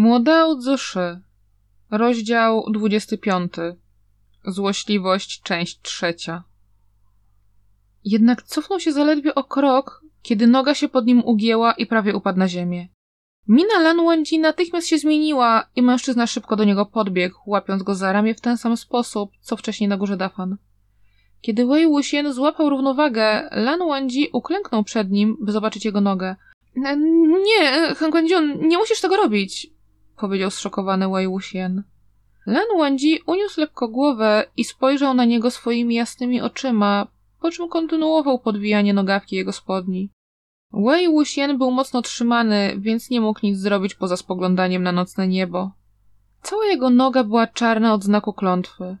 Młodao Tzushi, rozdział 25. Złośliwość, część trzecia. Jednak cofnął się zaledwie o krok, kiedy noga się pod nim ugięła i prawie upadł na ziemię. Mina Lan Wenji natychmiast się zmieniła i mężczyzna szybko do niego podbiegł, łapiąc go za ramię w ten sam sposób, co wcześniej na górze Dafan. Kiedy Wei Wuxian złapał równowagę, Lan Wenji uklęknął przed nim, by zobaczyć jego nogę. Nie, Han Guangjun, nie musisz tego robić, powiedział zszokowany Wei Wuxian. Lan Wenji uniósł lekko głowę i spojrzał na niego swoimi jasnymi oczyma, po czym kontynuował podwijanie nogawki jego spodni. Wei Wuxian był mocno trzymany, więc nie mógł nic zrobić poza spoglądaniem na nocne niebo. Cała jego noga była czarna od znaku klątwy.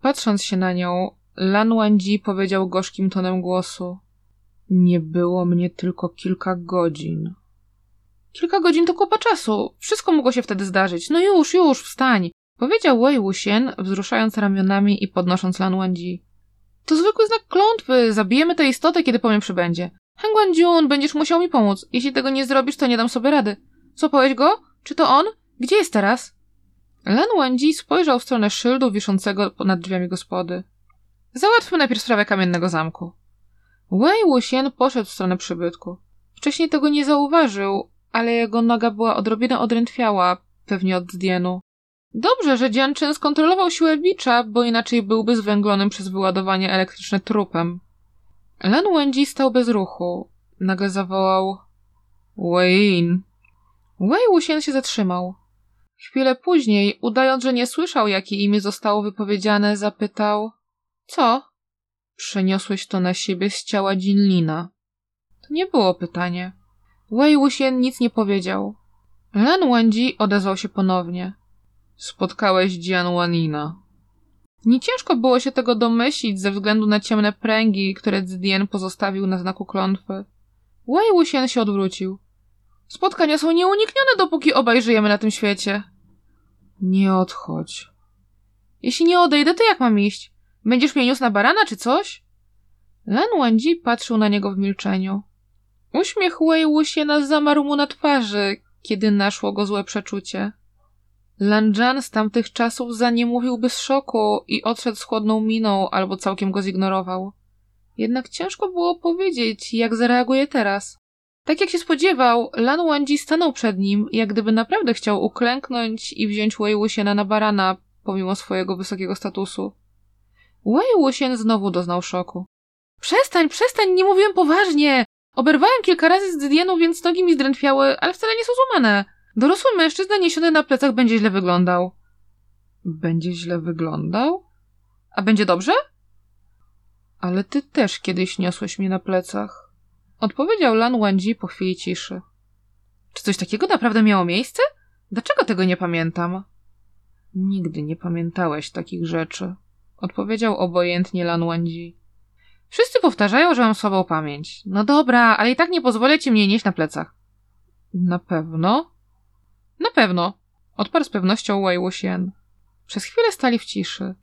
Patrząc się na nią, Lan Wangji powiedział gorzkim tonem głosu. Nie było mnie tylko kilka godzin. Kilka godzin to kupa czasu. Wszystko mogło się wtedy zdarzyć. No już, już, wstań. Powiedział Wei Wuxian, wzruszając ramionami i podnosząc Lan Wangji. To zwykły znak klątwy. Zabijemy tę istotę, kiedy powiem przybędzie. Han Guangjun, będziesz musiał mi pomóc. Jeśli tego nie zrobisz, to nie dam sobie rady. Złapałeś go? Czy to on? Gdzie jest teraz? Lan Wangji spojrzał w stronę szyldu wiszącego nad drzwiami gospody. Załatwmy najpierw sprawę kamiennego zamku. Wei Wuxian poszedł w stronę przybytku. Wcześniej tego nie zauważył, ale jego noga była odrobinę odrętwiała, pewnie od zdienu. Dobrze, że Dzianczyn skontrolował siłę bicza, bo inaczej byłby zwęglonym przez wyładowanie elektryczne trupem. Lan Wendzi stał bez ruchu. Nagle zawołał Wayne. Wei Wuxian się zatrzymał. Chwilę później, udając, że nie słyszał, jakie imię zostało wypowiedziane, zapytał Co? Przeniosłeś to na siebie z ciała Jinlina. To nie było pytanie. Wei Wuxian nic nie powiedział. Lan Wendzi odezwał się ponownie. Spotkałeś Jian Wanina. Nie ciężko było się tego domyślić ze względu na ciemne pręgi, które Zdien pozostawił na znaku klątwy. Wei Wuxian się odwrócił. Spotkania są nieuniknione, dopóki obaj żyjemy na tym świecie. Nie odchodź. Jeśli nie odejdę, to jak mam iść? Będziesz mnie niósł na barana czy coś? Lan Wangji patrzył na niego w milczeniu. Uśmiech Wei zamarł mu na twarzy, kiedy naszło go złe przeczucie. Lanjan z tamtych czasów za nie mówiłby z szoku i odszedł z chłodną miną albo całkiem go zignorował. Jednak ciężko było powiedzieć, jak zareaguje teraz. Tak jak się spodziewał, Lan Wangji stanął przed nim, jak gdyby naprawdę chciał uklęknąć i wziąć Wei Wuxiana na barana, pomimo swojego wysokiego statusu. Wei Wuxian znowu doznał szoku. Przestań, przestań, nie mówiłem poważnie! Oberwałem kilka razy z Dydianu, więc nogi mi zdrętwiały, ale wcale nie są złamane. Dorosły mężczyzna niesiony na plecach będzie źle wyglądał. Będzie źle wyglądał? A będzie dobrze? Ale ty też kiedyś niosłeś mnie na plecach. Odpowiedział Lan Wangji po chwili ciszy. Czy coś takiego naprawdę miało miejsce? Dlaczego tego nie pamiętam? Nigdy nie pamiętałeś takich rzeczy. Odpowiedział obojętnie Lan Wangji. Wszyscy powtarzają, że mam słabą pamięć. No dobra, ale i tak nie pozwolę ci mnie nieść na plecach. Na pewno? Na pewno, odparł z pewnością Wei Wuxian. Przez chwilę stali w ciszy.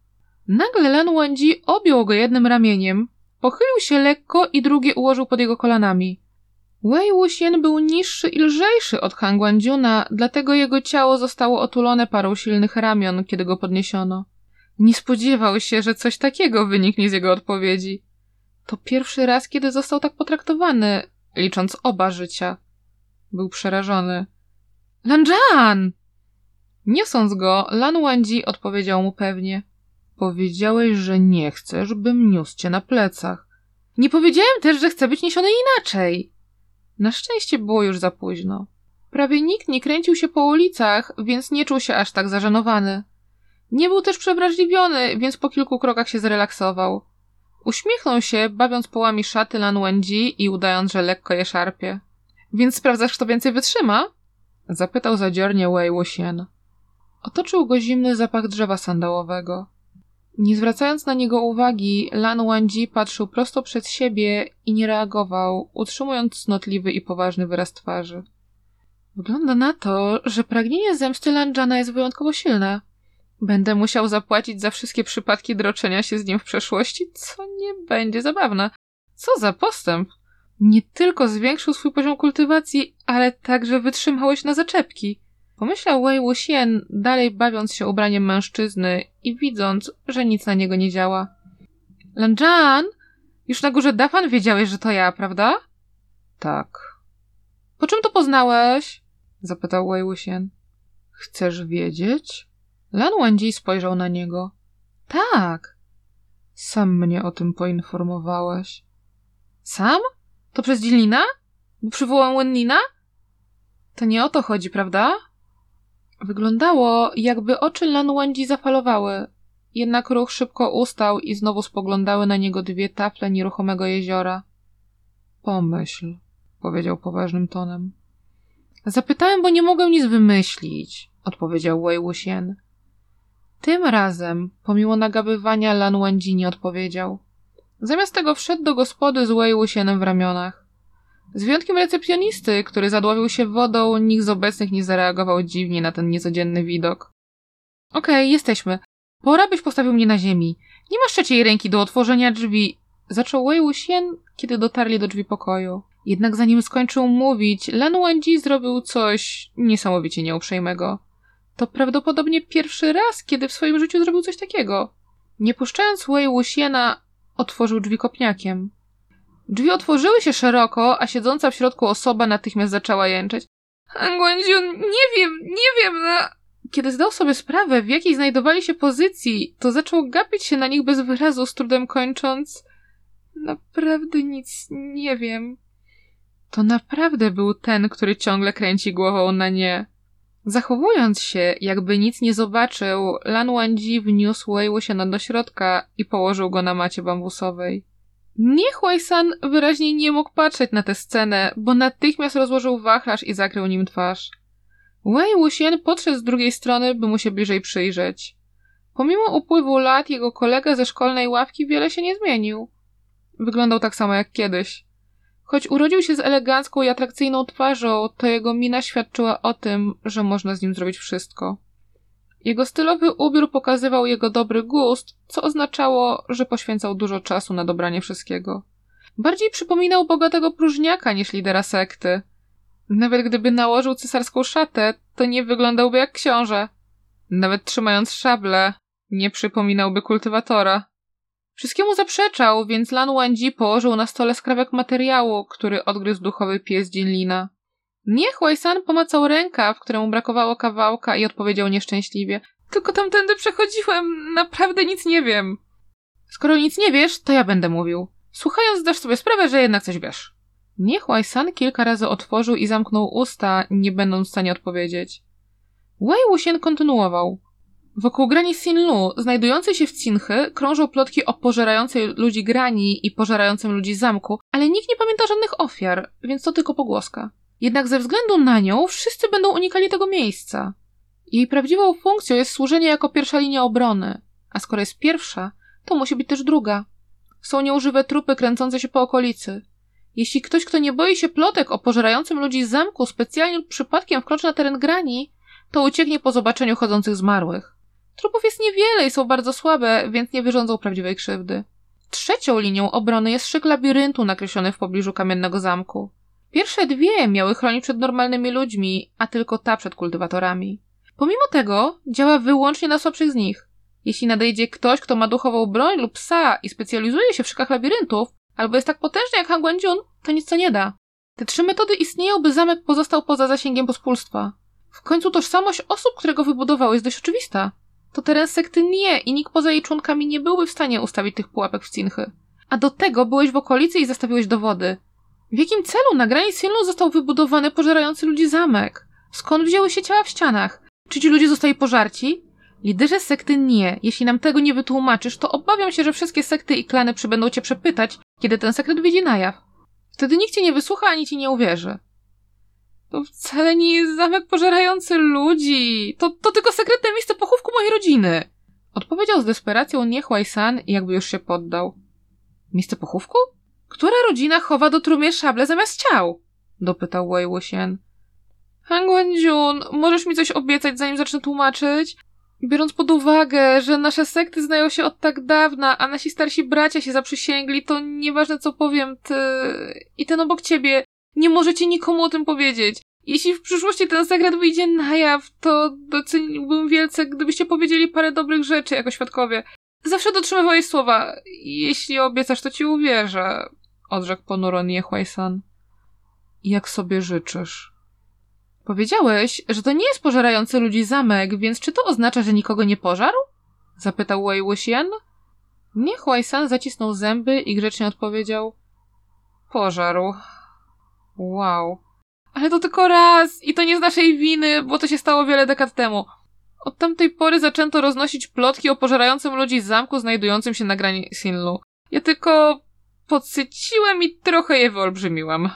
Nagle Lan Wangji objął go jednym ramieniem, pochylił się lekko i drugie ułożył pod jego kolanami. Wei Wuxian był niższy i lżejszy od Han Guangjuna, dlatego jego ciało zostało otulone parą silnych ramion, kiedy go podniesiono. Nie spodziewał się, że coś takiego wyniknie z jego odpowiedzi. To pierwszy raz, kiedy został tak potraktowany, licząc oba życia. Był przerażony. Lanjan! Niosąc go, Lan Wangji odpowiedział mu pewnie. Powiedziałeś, że nie chcesz, bym niósł cię na plecach. Nie powiedziałem też, że chcę być niesiony inaczej. Na szczęście było już za późno. Prawie nikt nie kręcił się po ulicach, więc nie czuł się aż tak zażenowany. Nie był też przewrażliwiony, więc po kilku krokach się zrelaksował. Uśmiechnął się, bawiąc połami szaty Lan Wangji i udając, że lekko je szarpie. Więc sprawdzasz, kto więcej wytrzyma? Zapytał zadziornie Wei Wuxian. Otoczył go zimny zapach drzewa sandałowego. Nie zwracając na niego uwagi, Lan Wangji patrzył prosto przed siebie i nie reagował, utrzymując cnotliwy i poważny wyraz twarzy. Wygląda na to, że pragnienie zemsty Lanjana jest wyjątkowo silne. Będę musiał zapłacić za wszystkie przypadki droczenia się z nim w przeszłości, co nie będzie zabawne. Co za postęp! Nie tylko zwiększył swój poziom kultywacji, ale także wytrzymałość na zaczepki. Pomyślał Wei Wuxian, dalej bawiąc się ubraniem mężczyzny i widząc, że nic na niego nie działa. Lanjan, już na górze Dafan wiedziałeś, że to ja, prawda? Tak. Po czym to poznałeś? Zapytał Wei Wuxian. Chcesz wiedzieć? Lan Wenji spojrzał na niego. Tak. Sam mnie o tym poinformowałeś. Sam? To przez Dzilina? Bo przywołam Wenlina? To nie o to chodzi, prawda? Wyglądało, jakby oczy Lan Wenji zafalowały. Jednak ruch szybko ustał i znowu spoglądały na niego dwie tafle nieruchomego jeziora. Pomyśl, powiedział poważnym tonem. Zapytałem, bo nie mogłem nic wymyślić, odpowiedział Wei Wuxian. Tym razem, pomimo nagabywania, Lan Wenji nie odpowiedział. Zamiast tego wszedł do gospody z Wei Wuxianem w ramionach. Z wyjątkiem recepcjonisty, który zadławił się wodą, nikt z obecnych nie zareagował dziwnie na ten niecodzienny widok. Okej, okay, jesteśmy. Pora byś postawił mnie na ziemi. Nie masz trzeciej ręki do otworzenia drzwi. Zaczął Wei Wuxian, kiedy dotarli do drzwi pokoju. Jednak zanim skończył mówić, Lan Wenji zrobił coś niesamowicie nieuprzejmego. To prawdopodobnie pierwszy raz, kiedy w swoim życiu zrobił coś takiego. Nie puszczając Wei Wuxiana, otworzył drzwi kopniakiem. Drzwi otworzyły się szeroko, a siedząca w środku osoba natychmiast zaczęła jęczeć. Angłędziu, nie wiem, nie wiem, no... Kiedy zdał sobie sprawę, w jakiej znajdowali się pozycji, to zaczął gapić się na nich bez wyrazu, z trudem kończąc... Naprawdę nic nie wiem. To naprawdę był ten, który ciągle kręci głową na nie. Zachowując się, jakby nic nie zobaczył, Lan Wangji wniósł się do środka i położył go na macie bambusowej. Niech San wyraźnie nie mógł patrzeć na tę scenę, bo natychmiast rozłożył wachlarz i zakrył nim twarz. Wei Wuxian podszedł z drugiej strony, by mu się bliżej przyjrzeć. Pomimo upływu lat, jego kolega ze szkolnej ławki wiele się nie zmienił. Wyglądał tak samo jak kiedyś. Choć urodził się z elegancką i atrakcyjną twarzą, to jego mina świadczyła o tym, że można z nim zrobić wszystko. Jego stylowy ubiór pokazywał jego dobry gust, co oznaczało, że poświęcał dużo czasu na dobranie wszystkiego. Bardziej przypominał bogatego próżniaka niż lidera sekty. Nawet gdyby nałożył cesarską szatę, to nie wyglądałby jak książę. Nawet trzymając szable, nie przypominałby kultywatora. Wszystkiemu zaprzeczał, więc Lan Wangji położył na stole skrawek materiału, który odgryzł duchowy pies Jinlina. Niech Huai-san pomacał rękaw, któremu brakowało kawałka i odpowiedział nieszczęśliwie. Tylko tamtędy przechodziłem, naprawdę nic nie wiem. Skoro nic nie wiesz, to ja będę mówił. Słuchając zdasz sobie sprawę, że jednak coś wiesz. Niech Huai-san kilka razy otworzył i zamknął usta, nie będąc w stanie odpowiedzieć. Wei Wuxian kontynuował. Wokół grani Sinlu, znajdującej się w Cinchy, krążą plotki o pożerającej ludzi grani i pożerającym ludzi zamku, ale nikt nie pamięta żadnych ofiar, więc to tylko pogłoska. Jednak ze względu na nią wszyscy będą unikali tego miejsca. Jej prawdziwą funkcją jest służenie jako pierwsza linia obrony, a skoro jest pierwsza, to musi być też druga. Są nieużywe trupy kręcące się po okolicy. Jeśli ktoś, kto nie boi się plotek o pożerającym ludzi zamku, specjalnie przypadkiem wkroczy na teren grani, to ucieknie po zobaczeniu chodzących zmarłych. Trupów jest niewiele i są bardzo słabe, więc nie wyrządzą prawdziwej krzywdy. Trzecią linią obrony jest szyk labiryntu nakreślony w pobliżu kamiennego zamku. Pierwsze dwie miały chronić przed normalnymi ludźmi, a tylko ta przed kultywatorami. Pomimo tego działa wyłącznie na słabszych z nich. Jeśli nadejdzie ktoś, kto ma duchową broń lub psa i specjalizuje się w szykach labiryntów, albo jest tak potężny jak Han Guangjun, to nic co nie da. Te trzy metody istnieją, by zamek pozostał poza zasięgiem pospólstwa. W końcu tożsamość osób, które go wybudowały, jest dość oczywista. To teren sekty nie i nikt poza jej członkami nie byłby w stanie ustawić tych pułapek w Cinchy. A do tego byłeś w okolicy i zastawiłeś dowody. W jakim celu na granicy Sinlu został wybudowany pożerający ludzi zamek? Skąd wzięły się ciała w ścianach? Czy ci ludzie zostali pożarci? Liderze sekty nie. Jeśli nam tego nie wytłumaczysz, to obawiam się, że wszystkie sekty i klany przybędą cię przepytać, kiedy ten sekret wyjdzie na jaw. Wtedy nikt cię nie wysłucha ani ci nie uwierzy. To wcale nie jest zamek pożerający ludzi. To, to tylko sekretne miejsce pochówku mojej rodziny. Odpowiedział z desperacją Niechłaj-san i jakby już się poddał. Miejsce pochówku? Która rodzina chowa do trumie szable zamiast ciał? Dopytał Wei Wuxian. Han Guanjun, możesz mi coś obiecać, zanim zacznę tłumaczyć? Biorąc pod uwagę, że nasze sekty znają się od tak dawna, a nasi starsi bracia się zaprzysięgli, to nieważne co powiem, ty i ten obok ciebie nie możecie nikomu o tym powiedzieć. Jeśli w przyszłości ten sekret wyjdzie na jaw, to doceniłbym wielce, gdybyście powiedzieli parę dobrych rzeczy jako świadkowie. Zawsze dotrzymywałeś słowa. Jeśli obiecasz, to ci uwierzę, odrzekł ponuro Niechłaj-san. Jak sobie życzysz. Powiedziałeś, że to nie jest pożerający ludzi zamek, więc czy to oznacza, że nikogo nie pożarł? Zapytał Wei Wuxian. Niechłaj-san zacisnął zęby i grzecznie odpowiedział. Pożarł. Wow. Ale to tylko raz i to nie z naszej winy, bo to się stało wiele dekad temu. Od tamtej pory zaczęto roznosić plotki o pożerającym ludzi zamku znajdującym się na granicy Sinlu. Ja tylko podsyciłem i trochę je wyolbrzymiłem.